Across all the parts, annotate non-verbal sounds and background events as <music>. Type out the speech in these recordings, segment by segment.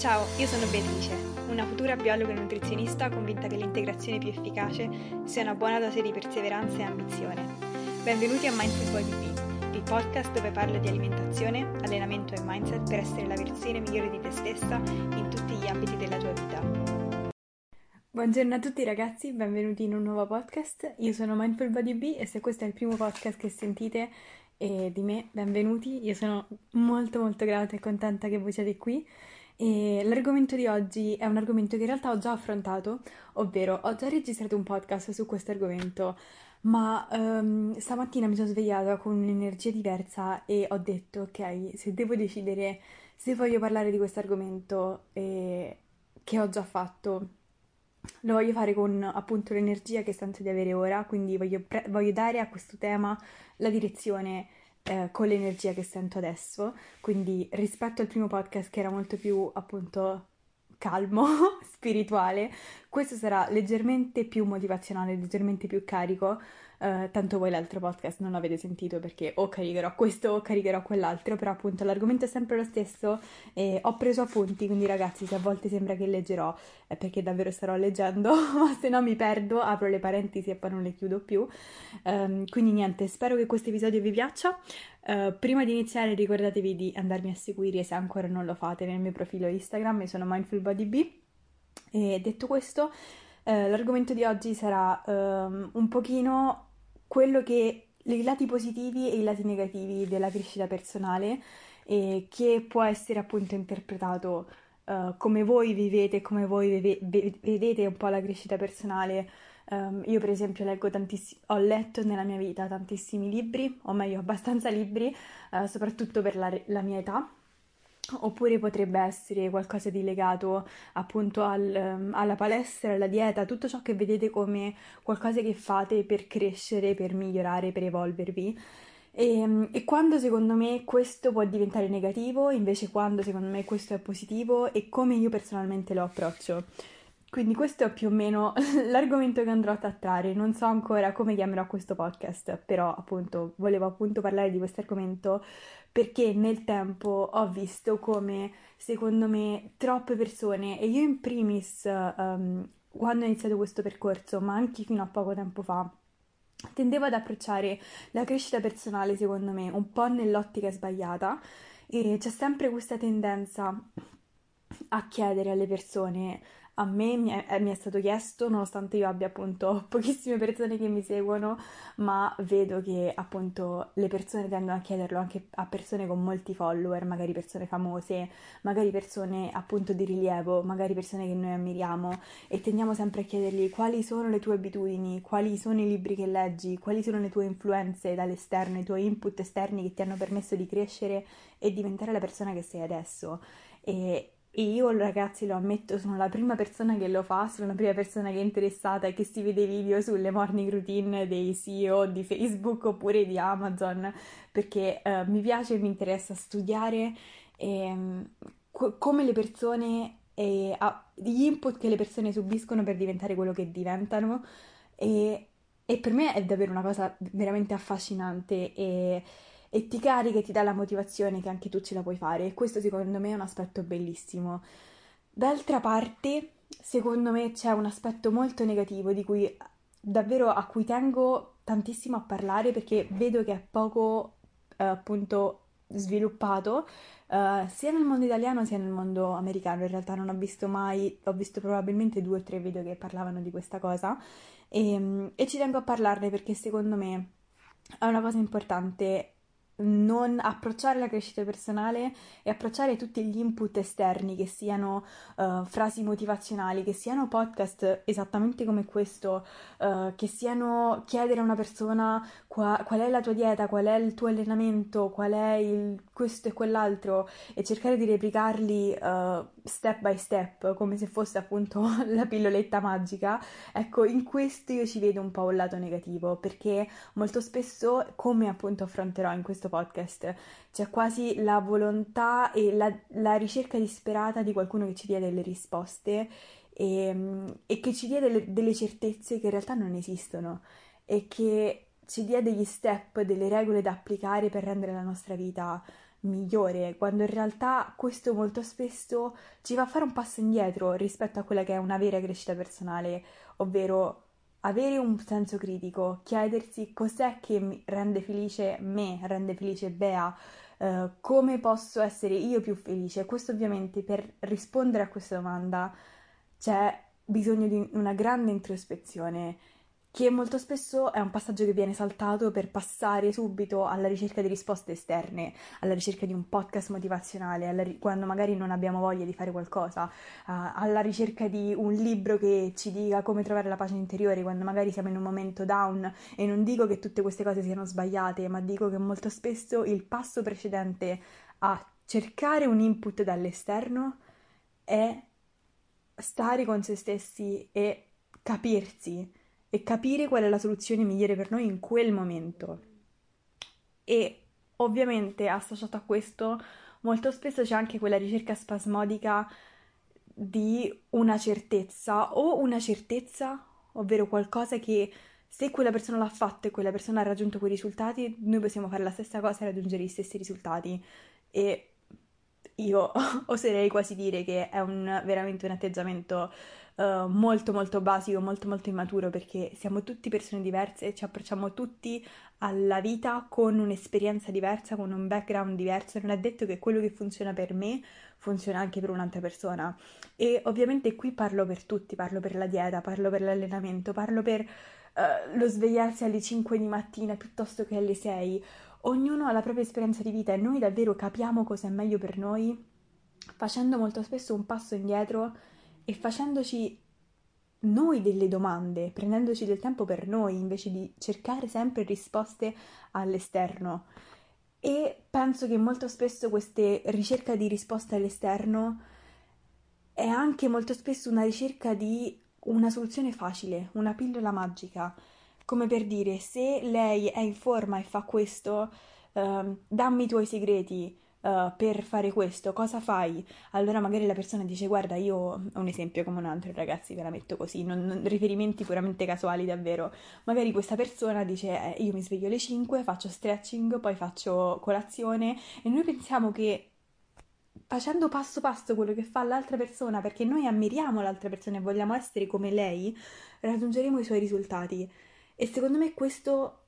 Ciao, io sono Beatrice, una futura biologa e nutrizionista convinta che l'integrazione più efficace sia una buona dose di perseveranza e ambizione. Benvenuti a Mindful Body B, il podcast dove parlo di alimentazione, allenamento e mindset per essere la versione migliore di te stessa in tutti gli ambiti della tua vita. Buongiorno a tutti ragazzi, benvenuti in un nuovo podcast. Io sono Mindful Body B e se questo è il primo podcast che sentite eh, di me, benvenuti. Io sono molto molto grata e contenta che voi siete qui e l'argomento di oggi è un argomento che in realtà ho già affrontato, ovvero ho già registrato un podcast su questo argomento, ma um, stamattina mi sono svegliata con un'energia diversa e ho detto, ok, se devo decidere se voglio parlare di questo argomento eh, che ho già fatto, lo voglio fare con appunto l'energia che sento di avere ora, quindi voglio, pre- voglio dare a questo tema la direzione eh, con l'energia che sento adesso, quindi rispetto al primo podcast che era molto più appunto calmo, <laughs> spirituale, questo sarà leggermente più motivazionale, leggermente più carico, Uh, tanto voi l'altro podcast non l'avete sentito perché o caricherò questo o caricherò quell'altro, però appunto l'argomento è sempre lo stesso e ho preso appunti, quindi ragazzi se a volte sembra che leggerò è perché davvero starò leggendo, <laughs> ma se no mi perdo, apro le parentesi e poi non le chiudo più. Um, quindi niente, spero che questo episodio vi piaccia. Uh, prima di iniziare ricordatevi di andarmi a seguire se ancora non lo fate nel mio profilo Instagram, io sono mindfulbodyb e detto questo... Uh, l'argomento di oggi sarà um, un pochino quello che i lati positivi e i lati negativi della crescita personale e che può essere appunto interpretato uh, come voi vivete, come voi veve- vedete un po' la crescita personale. Um, io per esempio leggo tantissimi, ho letto nella mia vita tantissimi libri, o meglio abbastanza libri, uh, soprattutto per la, la mia età, oppure potrebbe essere qualcosa di legato appunto al, ehm, alla palestra, alla dieta, tutto ciò che vedete come qualcosa che fate per crescere, per migliorare, per evolvervi. E, ehm, e, quando secondo me questo può diventare negativo, invece quando secondo me questo è positivo e come io personalmente lo approccio. Quindi questo è più o meno <laughs> l'argomento che andrò a trattare. Non so ancora come chiamerò questo podcast, però appunto volevo appunto parlare di questo argomento perché nel tempo ho visto come secondo me troppe persone, e io in primis um, quando ho iniziato questo percorso, ma anche fino a poco tempo fa, tendevo ad approcciare la crescita personale secondo me un po' nell'ottica sbagliata e c'è sempre questa tendenza a chiedere alle persone a me mi è, mi è, stato chiesto, nonostante io abbia appunto <laughs> pochissime persone che mi seguono, ma vedo che appunto le persone tendono a chiederlo anche a persone con molti follower, magari persone famose, magari persone appunto di rilievo, magari persone che noi ammiriamo e tendiamo sempre a chiedergli quali sono le tue abitudini, quali sono i libri che leggi, quali sono le tue influenze dall'esterno, i tuoi input esterni che ti hanno permesso di crescere e diventare la persona che sei adesso. E, e io ragazzi lo ammetto, sono la prima persona che lo fa, sono la prima persona che è interessata e che si vede video sulle morning routine dei CEO di Facebook oppure di Amazon, perché eh, mi piace e mi interessa studiare eh, co- come le persone, eh, gli input che le persone subiscono per diventare quello che diventano. E, e per me è davvero una cosa veramente affascinante e e ti carica e ti dà la motivazione che anche tu ce la puoi fare e questo secondo me è un aspetto bellissimo. D'altra parte, secondo me c'è un aspetto molto negativo di cui davvero a cui tengo tantissimo a parlare perché vedo che è poco eh, appunto sviluppato uh, sia nel mondo italiano sia nel mondo americano. In realtà non ho visto mai, ho visto probabilmente due o tre video che parlavano di questa cosa e, e ci tengo a parlarne perché secondo me è una cosa importante non approcciare la crescita personale e approcciare tutti gli input esterni, che siano uh, frasi motivazionali, che siano podcast esattamente come questo, uh, che siano chiedere a una persona qua, qual è la tua dieta, qual è il tuo allenamento, qual è il questo e quell'altro e cercare di replicarli uh, step by step, come se fosse appunto <laughs> la pilloletta magica. Ecco, in questo io ci vedo un po' un lato negativo, perché molto spesso, come appunto affronterò in questo podcast, c'è quasi la volontà e la, la ricerca disperata di qualcuno che ci dia delle risposte e, e che ci dia delle, delle certezze che in realtà non esistono e che ci dia degli step, delle regole da applicare per rendere la nostra vita migliore, quando in realtà questo molto spesso ci fa fare un passo indietro rispetto a quella che è una vera crescita personale, ovvero avere un senso critico, chiedersi cos'è che rende felice me, rende felice Bea, eh, come posso essere io più felice. Questo ovviamente per rispondere a questa domanda c'è bisogno di una grande introspezione che molto spesso è un passaggio che viene saltato per passare subito alla ricerca di risposte esterne, alla ricerca di un podcast motivazionale, ri- quando magari non abbiamo voglia di fare qualcosa, uh, alla ricerca di un libro che ci dica come trovare la pace interiore, quando magari siamo in un momento down. E non dico che tutte queste cose siano sbagliate, ma dico che molto spesso il passo precedente a cercare un input dall'esterno è stare con se stessi e capirsi e capire qual è la soluzione migliore per noi in quel momento. E ovviamente associato a questo molto spesso c'è anche quella ricerca spasmodica di una certezza o una certezza, ovvero qualcosa che se quella persona l'ha fatto e quella persona ha raggiunto quei risultati, noi possiamo fare la stessa cosa e raggiungere gli stessi risultati. E io <laughs> oserei quasi dire che è un, veramente un atteggiamento uh, molto molto basico, molto molto immaturo perché siamo tutti persone diverse e ci approcciamo tutti alla vita con un'esperienza diversa, con un background diverso. Non è detto che quello che funziona per me funziona anche per un'altra persona. E ovviamente qui parlo per tutti, parlo per la dieta, parlo per l'allenamento, parlo per uh, lo svegliarsi alle 5 di mattina piuttosto che alle 6. Ognuno ha la propria esperienza di vita e noi davvero capiamo cosa è meglio per noi facendo molto spesso un passo indietro e facendoci noi delle domande, prendendoci del tempo per noi invece di cercare sempre risposte all'esterno. E penso che molto spesso questa ricerca di risposte all'esterno è anche molto spesso una ricerca di una soluzione facile, una pillola magica, come per dire se lei è in forma e fa questo, uh, dammi i tuoi segreti, uh, per fare questo, cosa fai? Allora magari la persona dice guarda io ho un esempio come un altro ragazzi ve la metto così, non, non, riferimenti puramente casuali davvero, magari questa persona dice eh, io mi sveglio alle 5, faccio stretching, poi faccio colazione e noi pensiamo che facendo passo passo quello che fa l'altra persona perché noi ammiriamo l'altra persona e vogliamo essere come lei, raggiungeremo i suoi risultati. E secondo me questo,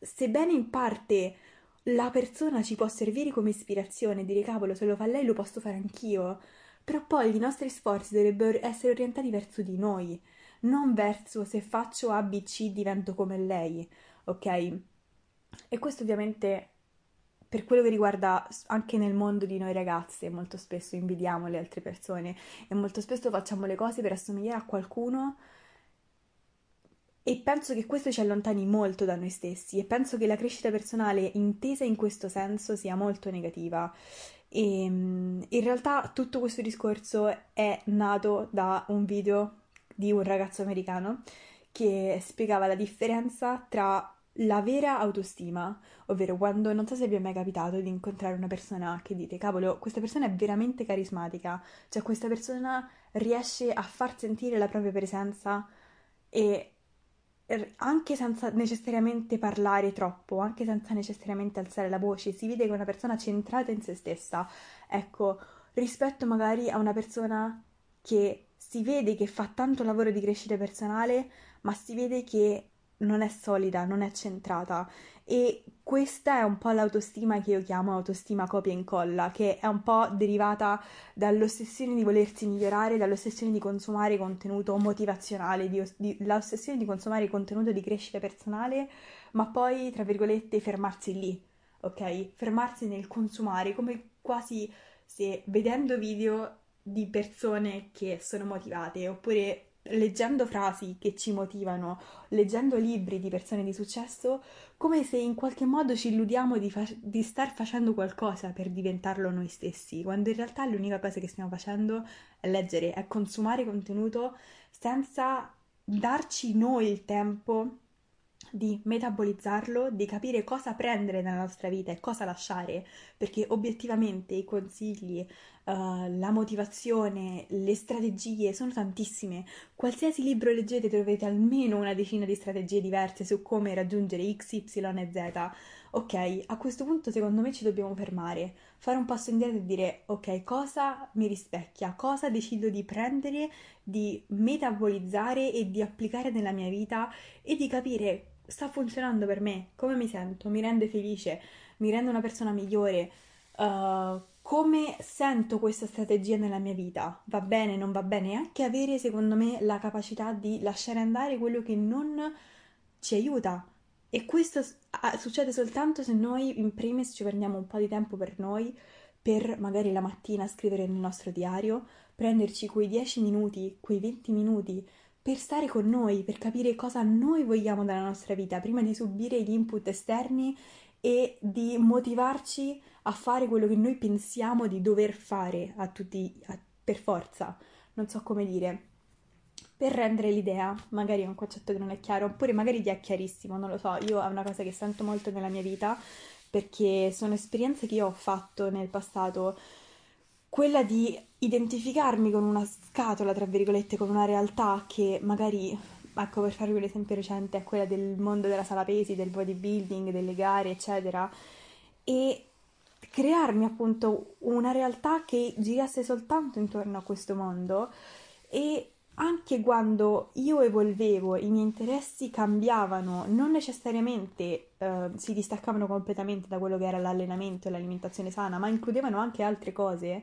sebbene in parte la persona ci può servire come ispirazione, dire cavolo, se lo fa lei lo posso fare anch'io. Però poi i nostri sforzi dovrebbero essere orientati verso di noi, non verso se faccio A, B, C divento come lei, ok? E questo ovviamente per quello che riguarda anche nel mondo di noi ragazze, molto spesso invidiamo le altre persone e molto spesso facciamo le cose per assomigliare a qualcuno e penso che questo ci allontani molto da noi stessi e penso che la crescita personale intesa in questo senso sia molto negativa. E ehm, in realtà tutto questo discorso è nato da un video di un ragazzo americano che spiegava la differenza tra la vera autostima, ovvero quando non so se vi è mai capitato di incontrare una persona che dite cavolo, questa persona è veramente carismatica, cioè questa persona riesce a far sentire la propria presenza e anche senza necessariamente parlare troppo, anche senza necessariamente alzare la voce, si vede che è una persona centrata in se stessa. Ecco, rispetto magari a una persona che si vede che fa tanto lavoro di crescita personale, ma si vede che non è solida, non è centrata e questa è un po' l'autostima che io chiamo autostima copia e incolla, che è un po' derivata dall'ossessione di volersi migliorare, dall'ossessione di consumare contenuto motivazionale, di, di, l'ossessione di consumare contenuto di crescita personale, ma poi, tra virgolette, fermarsi lì, ok? Fermarsi nel consumare, come quasi se vedendo video di persone che sono motivate, oppure leggendo frasi che ci motivano, leggendo libri di persone di successo, come se in qualche modo ci illudiamo di, fa- di, star facendo qualcosa per diventarlo noi stessi, quando in realtà l'unica cosa che stiamo facendo è leggere, è consumare contenuto senza darci noi il tempo di metabolizzarlo, di capire cosa prendere nella nostra vita e cosa lasciare, perché obiettivamente i consigli, uh, la motivazione, le strategie sono tantissime. Qualsiasi libro leggete trovate almeno una decina di strategie diverse su come raggiungere X, Y e Z. ok, a questo punto secondo me ci dobbiamo fermare, fare un passo indietro e dire ok, cosa mi rispecchia, cosa decido di prendere, di metabolizzare e di applicare nella mia vita e di capire sta funzionando per me, come mi sento, mi rende felice, mi rende una persona migliore, uh, come sento questa strategia nella mia vita, va bene, non va bene, anche avere secondo me la capacità di lasciare andare quello che non ci aiuta. E questo succede soltanto se noi in primis ci prendiamo un po' di tempo per noi, per magari la mattina scrivere nel nostro diario, prenderci quei 10 minuti, quei 20 minuti per stare con noi, per capire cosa noi vogliamo dalla nostra vita, prima di subire gli input esterni e di motivarci a fare quello che noi pensiamo di dover fare a tutti, a, per forza, non so come dire, per rendere l'idea, magari è un concetto che non è chiaro, oppure magari già è chiarissimo, non lo so, io è una cosa che sento molto nella mia vita, perché sono esperienze che io ho fatto nel passato, quella di identificarmi con una scatola, tra virgolette, con una realtà che magari, ecco per farvi un esempio recente, è quella del mondo della sala pesi, del bodybuilding, delle gare, eccetera, e crearmi appunto una realtà che girasse soltanto intorno a questo mondo e anche quando io evolvevo, i miei interessi cambiavano, non necessariamente eh, si distaccavano completamente da quello che era l'allenamento e l'alimentazione sana, ma includevano anche altre cose,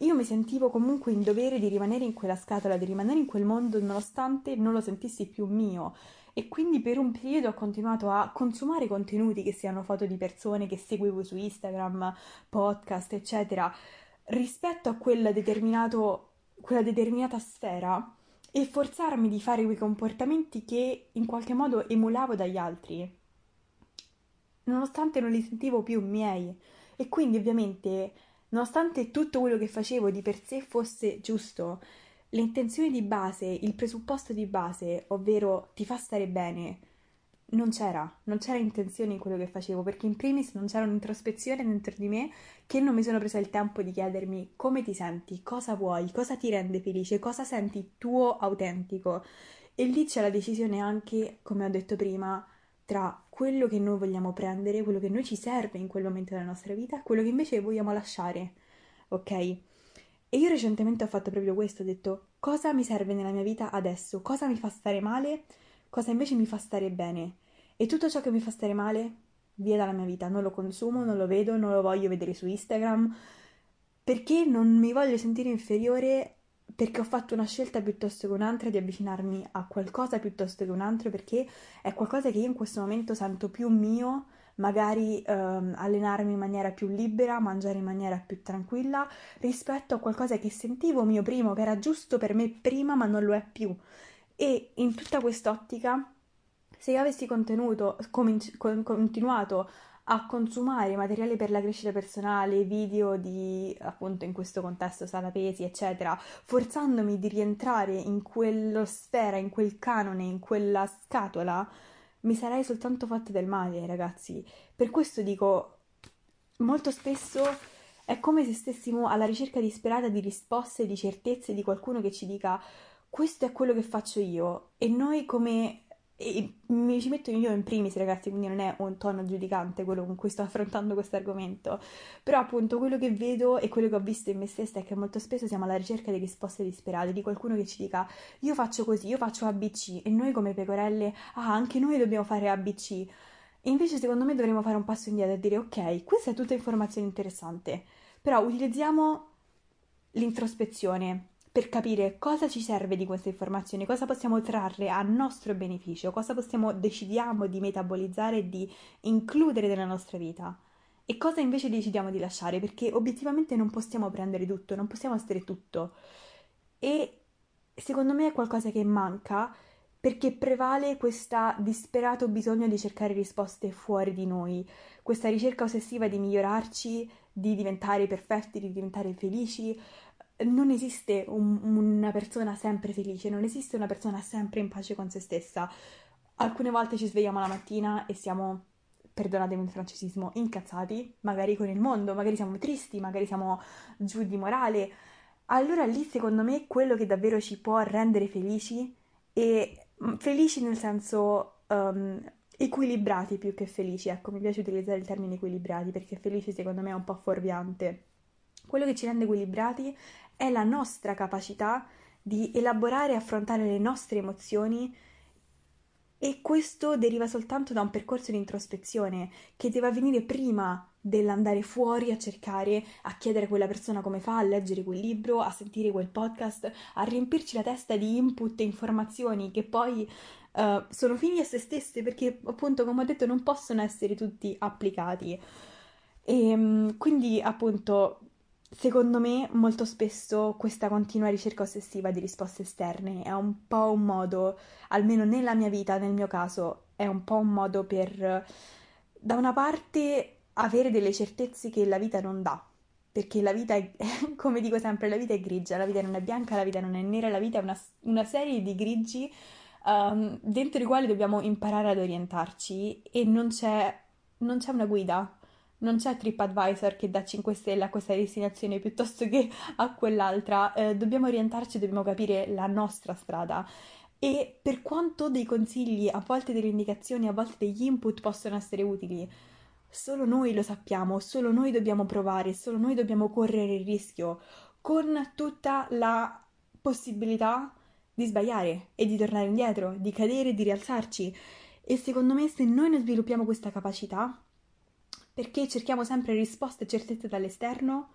io mi sentivo comunque in dovere di rimanere in quella scatola, di rimanere in quel mondo nonostante non lo sentissi più mio. E quindi per un periodo ho continuato a consumare contenuti che siano foto di persone che seguivo su Instagram, podcast, eccetera, rispetto a quella, quella determinata sfera e forzarmi di fare quei comportamenti che in qualche modo emulavo dagli altri, nonostante non li sentivo più miei. E quindi ovviamente Nonostante tutto quello che facevo di per sé fosse giusto, l'intenzione di base, il presupposto di base, ovvero ti fa stare bene, non c'era, non c'era intenzione in quello che facevo, perché in primis non c'era un'introspezione dentro di me che non mi sono presa il tempo di chiedermi come ti senti, cosa vuoi, cosa ti rende felice, cosa senti tuo autentico. E lì c'è la decisione anche, come ho detto prima, tra quello che noi vogliamo prendere, quello che noi ci serve in quel momento della nostra vita, e quello che invece vogliamo lasciare, ok? E io recentemente ho fatto proprio questo, ho detto cosa mi serve nella mia vita adesso, cosa mi fa stare male, cosa invece mi fa stare bene. E tutto ciò che mi fa stare male, via dalla mia vita, non lo consumo, non lo vedo, non lo voglio vedere su Instagram, perché non mi voglio sentire inferiore perché ho fatto una scelta piuttosto che un'altra di avvicinarmi a qualcosa piuttosto che un altro perché è qualcosa che io in questo momento sento più mio, magari ehm, allenarmi in maniera più libera, mangiare in maniera più tranquilla rispetto a qualcosa che sentivo mio prima, che era giusto per me prima ma non lo è più. E in tutta quest'ottica, se io avessi cominci- continuato a consumare materiali per la crescita personale, video di appunto in questo contesto sala pesi, eccetera, forzandomi di rientrare in quello sfera, in quel canone, in quella scatola, mi sarei soltanto fatta del male, ragazzi. Per questo dico, molto spesso è come se stessimo alla ricerca disperata di risposte, di certezze di qualcuno che ci dica questo è quello che faccio io e noi come e mi ci metto io in primis, ragazzi, quindi non è un tono giudicante quello con cui sto affrontando questo argomento. Però, appunto, quello che vedo e quello che ho visto in me stessa è che molto spesso siamo alla ricerca di risposte disperate, di qualcuno che ci dica io faccio così, io faccio ABC e noi come pecorelle, ah, anche noi dobbiamo fare ABC. E invece, secondo me, dovremmo fare un passo indietro e dire ok, questa è tutta informazione interessante, però utilizziamo l'introspezione per capire cosa ci serve di queste informazioni, cosa possiamo trarre a nostro beneficio, cosa possiamo decidiamo di metabolizzare e di includere nella nostra vita e cosa invece decidiamo di lasciare, perché obiettivamente non possiamo prendere tutto, non possiamo essere tutto. E secondo me è qualcosa che manca perché prevale questo disperato bisogno di cercare risposte fuori di noi, questa ricerca ossessiva di migliorarci, di diventare perfetti, di diventare felici, non esiste un, una persona sempre felice, non esiste una persona sempre in pace con se stessa. Alcune volte ci svegliamo la mattina e siamo, perdonatemi il francesismo, incazzati, magari con il mondo, magari siamo tristi, magari siamo giù di morale. Allora lì secondo me quello che davvero ci può rendere felici e mm, felici nel senso um, equilibrati più che felici. Ecco, mi piace utilizzare il termine equilibrati perché felici secondo me è un po' fuorviante. Quello che ci rende equilibrati è la nostra capacità di elaborare e affrontare le nostre emozioni e questo deriva soltanto da un percorso di introspezione che deve avvenire prima dell'andare fuori a cercare, a chiedere a quella persona come fa, a leggere quel libro, a sentire quel podcast, a riempirci la testa di input e informazioni che poi uh, sono fini a se stesse perché appunto come ho detto non possono essere tutti applicati. E ehm, quindi appunto Secondo me, molto spesso questa continua ricerca ossessiva di risposte esterne è un po' un modo, almeno nella mia vita, nel mio caso, è un po' un modo per, da una parte, avere delle certezze che la vita non dà. Perché la vita è, <laughs> come dico sempre, la vita è grigia, la vita non è bianca, la vita non è nera, la vita è una, una serie di grigi um, dentro i quali dobbiamo imparare ad orientarci e non c'è, non c'è una guida non c'è TripAdvisor che dà 5 stelle a questa destinazione piuttosto che a quell'altra, eh, dobbiamo orientarci, dobbiamo capire la nostra strada. E per quanto dei consigli, a volte delle indicazioni, a volte degli input possono essere utili, solo noi lo sappiamo, solo noi dobbiamo provare, solo noi dobbiamo correre il rischio, con tutta la possibilità di sbagliare e di tornare indietro, di cadere e di rialzarci. E secondo me se noi non sviluppiamo questa capacità, perché cerchiamo sempre risposte e certezze dall'esterno,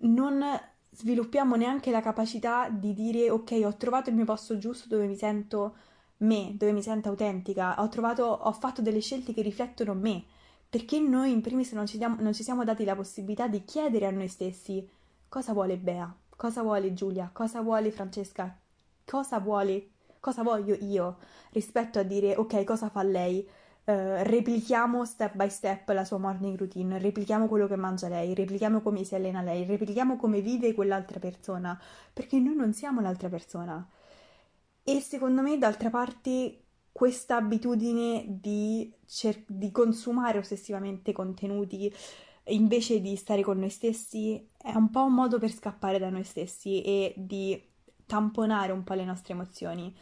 non sviluppiamo neanche la capacità di dire ok, ho trovato il mio posto giusto dove mi sento me, dove mi sento autentica, ho trovato, ho fatto delle scelte che riflettono me, perché noi in primis non ci, diamo, non ci siamo dati la possibilità di chiedere a noi stessi cosa vuole Bea, cosa vuole Giulia, cosa vuole Francesca, cosa vuole, cosa voglio io? Rispetto a dire ok, cosa fa lei, Uh, replichiamo step by step la sua morning routine, replichiamo quello che mangia lei, replichiamo come si allena lei, replichiamo come vive quell'altra persona, perché noi non siamo l'altra persona. E secondo me, d'altra parte, questa abitudine di, cer- di consumare ossessivamente contenuti invece di stare con noi stessi è un po' un modo per scappare da noi stessi e di tamponare un po' le nostre emozioni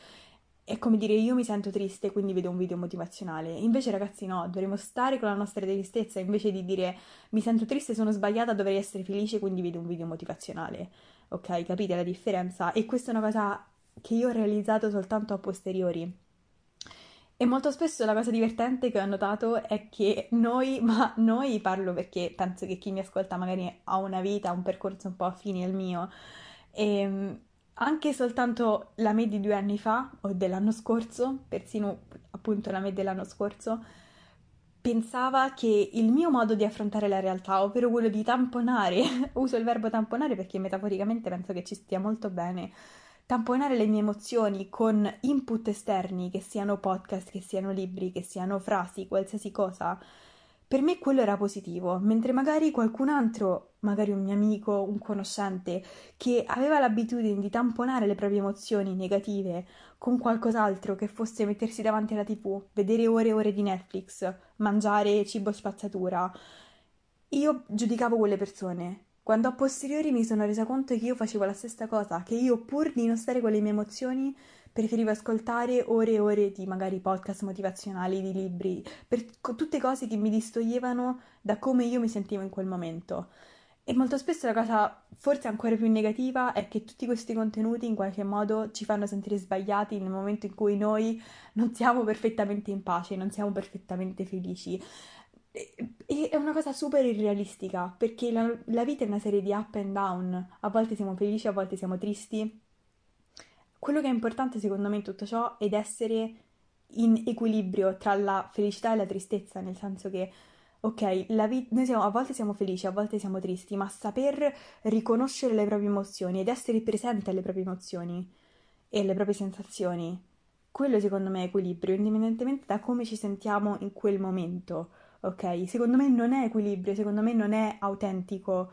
è come dire io mi sento triste quindi vedo un video motivazionale. Invece ragazzi no, dovremmo stare con la nostra tristezza invece di dire mi sento triste, sono sbagliata, dovrei essere felice quindi vedo un video motivazionale. Ok, capite la differenza? E questa è una cosa che io ho realizzato soltanto a posteriori. E molto spesso la cosa divertente che ho notato è che noi, <laughs> ma noi parlo perché penso che chi mi ascolta magari ha una vita, un percorso un po' affine al mio, e ehm, anche soltanto la me di due anni fa o dell'anno scorso, persino appunto la me dell'anno scorso, pensava che il mio modo di affrontare la realtà, ovvero quello di tamponare, <laughs> uso il verbo tamponare perché metaforicamente penso che ci stia molto bene, tamponare le mie emozioni con input esterni, che siano podcast, che siano libri, che siano frasi, qualsiasi cosa, per me quello era positivo, mentre magari qualcun altro, magari un mio amico, un conoscente, che aveva l'abitudine di tamponare le proprie emozioni negative con qualcos'altro che fosse mettersi davanti alla tv, vedere ore e ore di Netflix, mangiare cibo spazzatura, io giudicavo quelle persone. Quando a posteriori mi sono resa conto che io facevo la stessa cosa, che io pur di non stare con le mie emozioni preferivo ascoltare ore e ore di magari podcast motivazionali, di libri, per tutte cose che mi distoglievano da come io mi sentivo in quel momento. E molto spesso la cosa forse ancora più negativa è che tutti questi contenuti in qualche modo ci fanno sentire sbagliati nel momento in cui noi non siamo perfettamente in pace, non siamo perfettamente felici. E è una cosa super irrealistica perché la, la vita è una serie di up and down, a volte siamo felici, a volte siamo tristi, quello che è importante secondo me in tutto ciò è essere in equilibrio tra la felicità e la tristezza, nel senso che, ok, vita, noi siamo, a volte siamo felici, a volte siamo tristi, ma saper riconoscere le proprie emozioni ed essere presente alle proprie emozioni e alle proprie sensazioni, quello secondo me è equilibrio, indipendentemente da come ci sentiamo in quel momento, ok? Secondo me non è equilibrio, secondo me non è autentico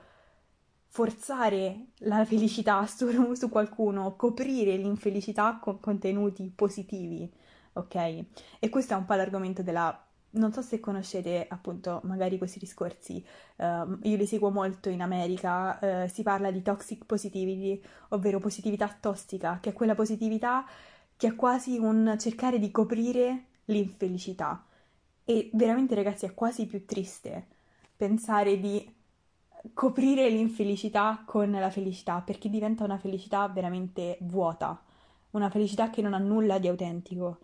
forzare la felicità <laughs> su, su qualcuno, coprire l'infelicità con contenuti positivi, ok? E questo è un po' l'argomento della non so se conoscete appunto magari questi discorsi, uh, io li seguo molto in America, uh, si parla di toxic positivity, ovvero positività tossica, che è quella positività che è quasi un cercare di coprire l'infelicità. E veramente, ragazzi, è quasi più triste pensare di coprire l'infelicità con la felicità, perché diventa una felicità veramente vuota, una felicità che non ha nulla di autentico.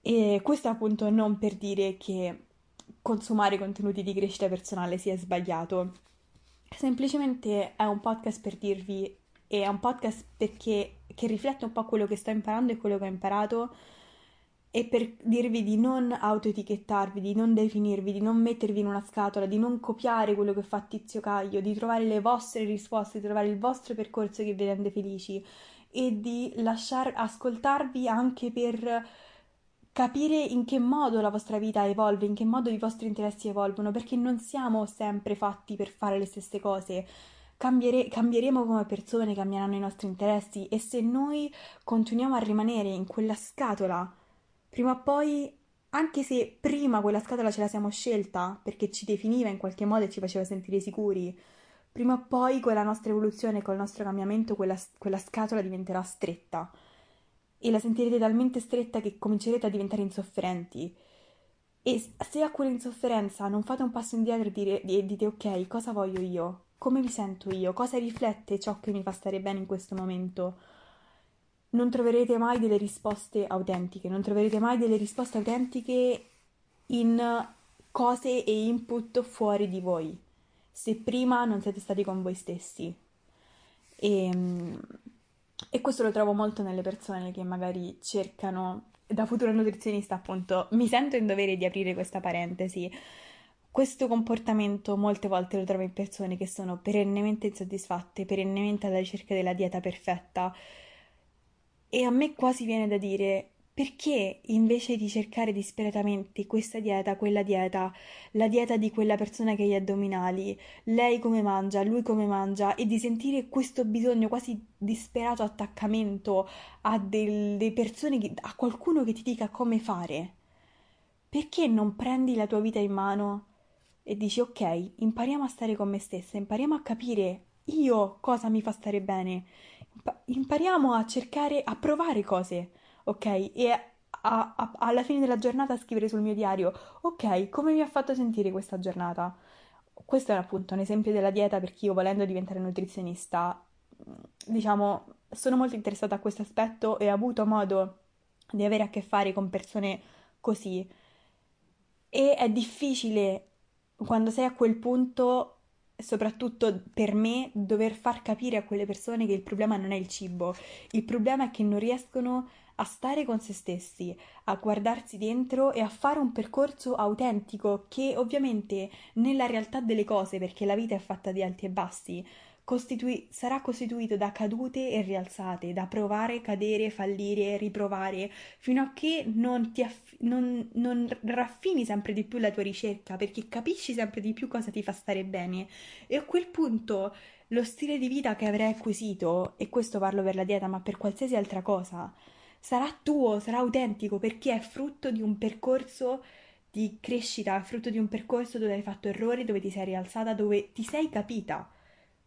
E questo appunto non per dire che consumare contenuti di crescita personale sia sbagliato, semplicemente è un podcast per dirvi, è un podcast perché che riflette un po' quello che sto imparando e quello che ho imparato e per dirvi di non autoetichettarvi, di non definirvi, di non mettervi in una scatola, di non copiare quello che fa Tizio Caio, di trovare le vostre risposte, di trovare il vostro percorso che vi rende felici e di lasciar ascoltarvi anche per capire in che modo la vostra vita evolve, in che modo i vostri interessi evolvono, perché non siamo sempre fatti per fare le stesse cose. Cambiere, cambieremo come persone, cambieranno i nostri interessi e se noi continuiamo a rimanere in quella scatola, prima o poi, anche se prima quella scatola ce la siamo scelta perché ci definiva in qualche modo e ci faceva sentire sicuri, prima o poi con la nostra evoluzione, col nostro cambiamento, quella, quella scatola diventerà stretta e la sentirete talmente stretta che comincerete a diventare insofferenti. E se a quell'insofferenza non fate un passo indietro e, dire, e dite ok, cosa voglio io? Come mi sento io? Cosa riflette ciò che mi fa stare bene in questo momento? Non troverete mai delle risposte autentiche, non troverete mai delle risposte autentiche in cose e input fuori di voi, se prima non siete stati con voi stessi. E, ehm, e questo lo trovo molto nelle persone che magari cercano, da futura nutrizionista appunto, mi sento in dovere di aprire questa parentesi. Questo comportamento molte volte lo trovo in persone che sono perennemente insoddisfatte, perennemente alla ricerca della dieta perfetta, e a me quasi viene da dire perché invece di cercare disperatamente questa dieta, quella dieta, la dieta di quella persona che gli addominali, lei come mangia, lui come mangia, e di sentire questo bisogno quasi disperato attaccamento a delle persone, che, a qualcuno che ti dica come fare? Perché non prendi la tua vita in mano e dici ok, impariamo a stare con me stessa, impariamo a capire io cosa mi fa stare bene impariamo a cercare, a provare cose, ok? E a, a, alla fine della giornata a scrivere sul mio diario, ok, come mi ha fatto sentire questa giornata? Questo è appunto un esempio della dieta perché io volendo diventare nutrizionista, diciamo, sono molto interessata a questo aspetto e ho avuto modo di avere a che fare con persone così. E è difficile quando sei a quel punto soprattutto per me, dover far capire a quelle persone che il problema non è il cibo, il problema è che non riescono a stare con se stessi, a guardarsi dentro e a fare un percorso autentico che ovviamente nella realtà delle cose, perché la vita è fatta di alti e bassi, costitui- sarà costituito da cadute e rialzate, da provare, cadere, fallire, riprovare, fino a che non, aff- non, non raffini sempre di più la tua ricerca, perché capisci sempre di più cosa ti fa stare bene. E a quel punto lo stile di vita che avrai acquisito, e questo parlo per la dieta, ma per qualsiasi altra cosa, sarà tuo, sarà autentico, perché è frutto di un percorso di crescita, frutto di un percorso dove hai fatto errori, dove ti sei rialzata, dove ti sei capita.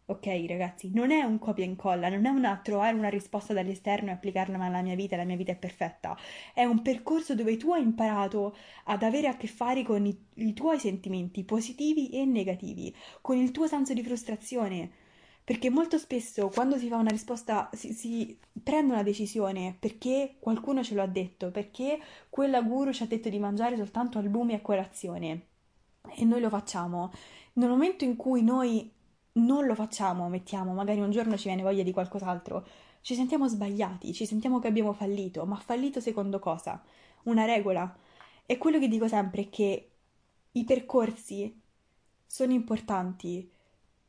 Ok, ragazzi, non è un copia e incolla, non è una trovare una risposta dall'esterno e applicarla alla mia vita, la mia vita è perfetta. È un percorso dove tu hai imparato ad avere a che fare con i, i tuoi sentimenti positivi e negativi, con il tuo senso di frustrazione. Perché molto spesso quando si fa una risposta, si, si, prende una decisione perché qualcuno ce lo ha detto, perché quella guru ci ha detto di mangiare soltanto albumi a colazione e noi lo facciamo. Nel momento in cui noi non lo facciamo, mettiamo, magari un giorno ci viene voglia di qualcos'altro, ci sentiamo sbagliati, ci sentiamo che abbiamo fallito, ma fallito secondo cosa? Una regola. E quello che dico sempre è che i percorsi sono importanti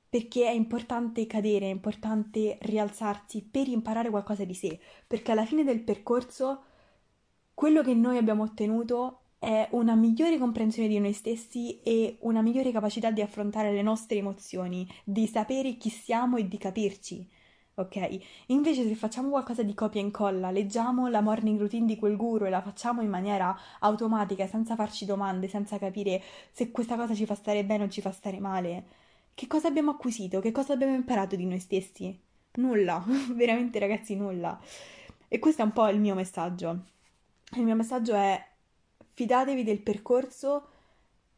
perché è importante cadere, è importante rialzarsi per imparare qualcosa di sé, perché alla fine del percorso quello che noi abbiamo ottenuto è una migliore comprensione di noi stessi e una migliore capacità di affrontare le nostre emozioni, di sapere chi siamo e di capirci. Ok? Invece se facciamo qualcosa di copia e incolla, leggiamo la morning routine di quel guru e la facciamo in maniera automatica, senza farci domande, senza capire se questa cosa ci fa stare bene o ci fa stare male, che cosa abbiamo acquisito? Che cosa abbiamo imparato di noi stessi? Nulla, <laughs> veramente ragazzi, nulla. E questo è un po' il mio messaggio. Il mio messaggio è fidatevi del percorso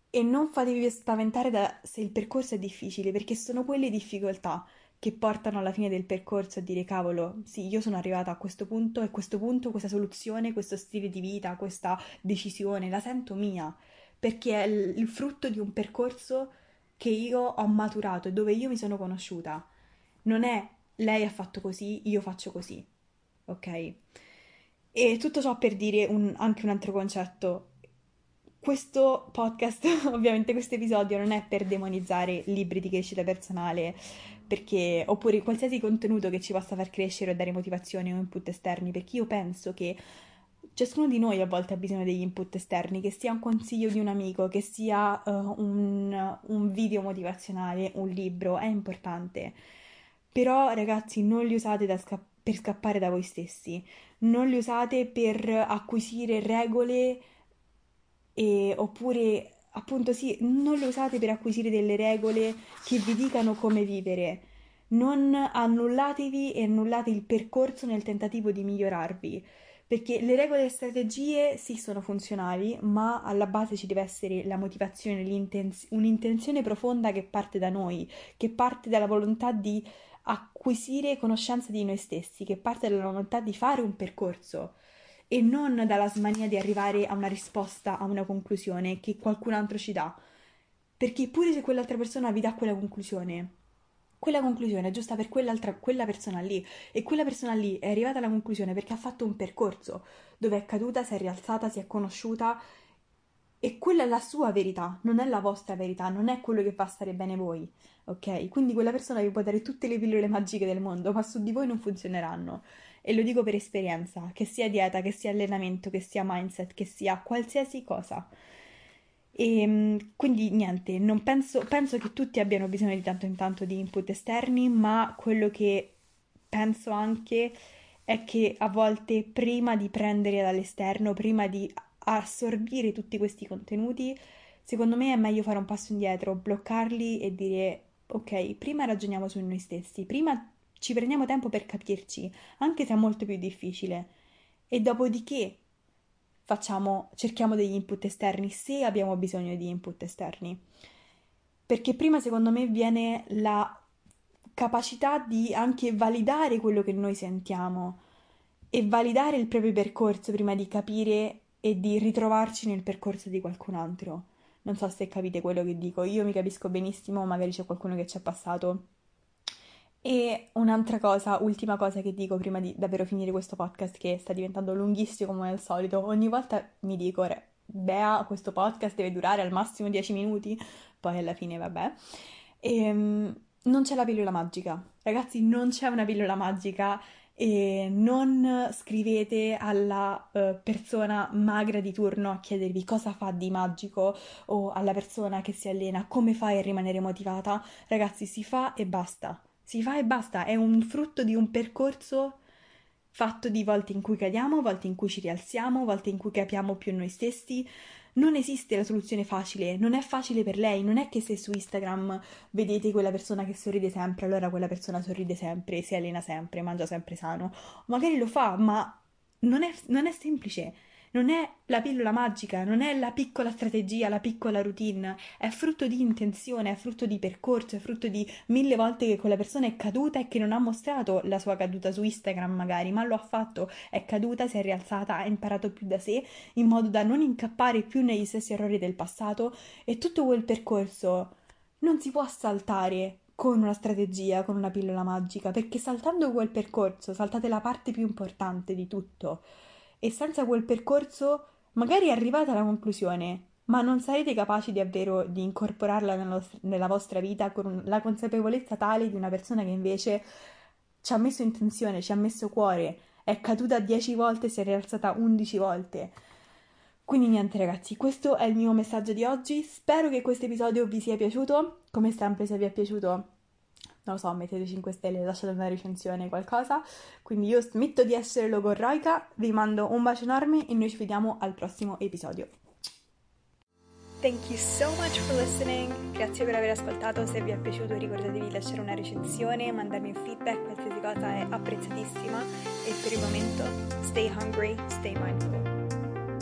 e non fatevi spaventare da se il percorso è difficile, perché sono quelle difficoltà che portano alla fine del percorso a dire cavolo, sì, io sono arrivata a questo punto e a questo punto questa soluzione, questo stile di vita, questa decisione la sento mia, perché è il frutto di un percorso che io ho maturato e dove io mi sono conosciuta. Non è lei ha fatto così, io faccio così, ok? E tutto ciò per dire un, anche un altro concetto questo podcast, <laughs> ovviamente questo episodio non è per demonizzare libri di crescita personale, perché, oppure qualsiasi contenuto che ci possa far crescere o dare motivazioni o input esterni, perché io penso che ciascuno di noi a volte ha bisogno degli input esterni, che sia un consiglio di un amico, che sia uh, un, un video motivazionale, un libro, è importante. Però ragazzi non li usate sca- per scappare da voi stessi, non li usate per acquisire regole e, oppure appunto sì, non le usate per acquisire delle regole che vi dicano come vivere. Non annullatevi e annullate il percorso nel tentativo di migliorarvi, perché le regole e le strategie sì sono funzionali, ma alla base ci deve essere la motivazione, un'intenzione profonda che parte da noi, che parte dalla volontà di acquisire conoscenza di noi stessi, che parte dalla volontà di fare un percorso e non dalla smania di arrivare a una risposta, a una conclusione che qualcun altro ci dà. Perché pure se quell'altra persona vi dà quella conclusione, quella conclusione è giusta per quell'altra, quella persona lì e quella persona lì è arrivata alla conclusione perché ha fatto un percorso dove è caduta, si è rialzata, si è conosciuta e quella è la sua verità, non è la vostra verità, non è quello che fa stare bene voi, ok? Quindi quella persona vi può dare tutte le pillole magiche del mondo, ma su di voi non funzioneranno e lo dico per esperienza, che sia dieta, che sia allenamento, che sia mindset, che sia qualsiasi cosa. E ehm, quindi niente, penso, penso che tutti abbiano bisogno di tanto in tanto di input esterni, ma quello che penso anche è che a volte prima di prendere dall'esterno, prima di assorbire tutti questi contenuti, secondo me è meglio fare un passo indietro, bloccarli e dire ok, prima ragioniamo su noi stessi, prima ci prendiamo tempo per capirci, anche se è molto più difficile. E dopodiché facciamo, cerchiamo degli input esterni se abbiamo bisogno di input esterni. Perché prima, secondo me, viene la capacità di anche validare quello che noi sentiamo e validare il proprio percorso prima di capire e di ritrovarci nel percorso di qualcun altro. Non so se capite quello che dico, io mi capisco benissimo, magari c'è qualcuno che ci è passato e un'altra cosa, ultima cosa che dico prima di davvero finire questo podcast che sta diventando lunghissimo come al solito, ogni volta mi dico, Bea, questo podcast deve durare al massimo 10 minuti, poi alla fine vabbè. E, ehm, non c'è la pillola magica, ragazzi, non c'è una pillola magica e non scrivete alla uh, persona magra di turno a chiedervi cosa fa di magico o alla persona che si allena come fai a rimanere motivata. Ragazzi, si fa e basta si fa e basta, è un frutto di un percorso fatto di volte in cui cadiamo, volte in cui ci rialziamo, volte in cui capiamo più noi stessi. Non esiste la soluzione facile, non è facile per lei, non è che se su Instagram vedete quella persona che sorride sempre, allora quella persona sorride sempre, si allena sempre, mangia sempre sano. Magari lo fa, ma non è, non è semplice non è la pillola magica, non è la piccola strategia, la piccola routine, è frutto di intenzione, è frutto di percorso, è frutto di mille volte che quella persona è caduta e che non ha mostrato la sua caduta su Instagram magari, ma lo ha fatto, è caduta, si è rialzata, ha imparato più da sé in modo da non incappare più negli stessi errori del passato. E tutto quel percorso non si può saltare con una strategia, con una pillola magica, perché saltando quel percorso saltate la parte più importante di tutto e senza quel percorso magari arrivate alla conclusione, ma non sarete capaci davvero di incorporarla nella, vostra vita con la consapevolezza tale di una persona che invece ci ha messo intenzione, ci ha messo cuore, è caduta 10 volte si è rialzata 11 volte. Quindi niente ragazzi, questo è il mio messaggio di oggi, spero che questo episodio vi sia piaciuto, come sempre se vi è piaciuto non lo so, mettete 5 stelle, lasciate una recensione, qualcosa. Quindi io smetto di essere logorroica, vi mando un bacio enorme e noi ci vediamo al prossimo episodio. Thank you so much for listening. Grazie per aver ascoltato. Se vi è piaciuto ricordatevi di lasciare una recensione, mandarmi un feedback, qualsiasi cosa è apprezzatissima. E per il momento, stay hungry, stay mindful.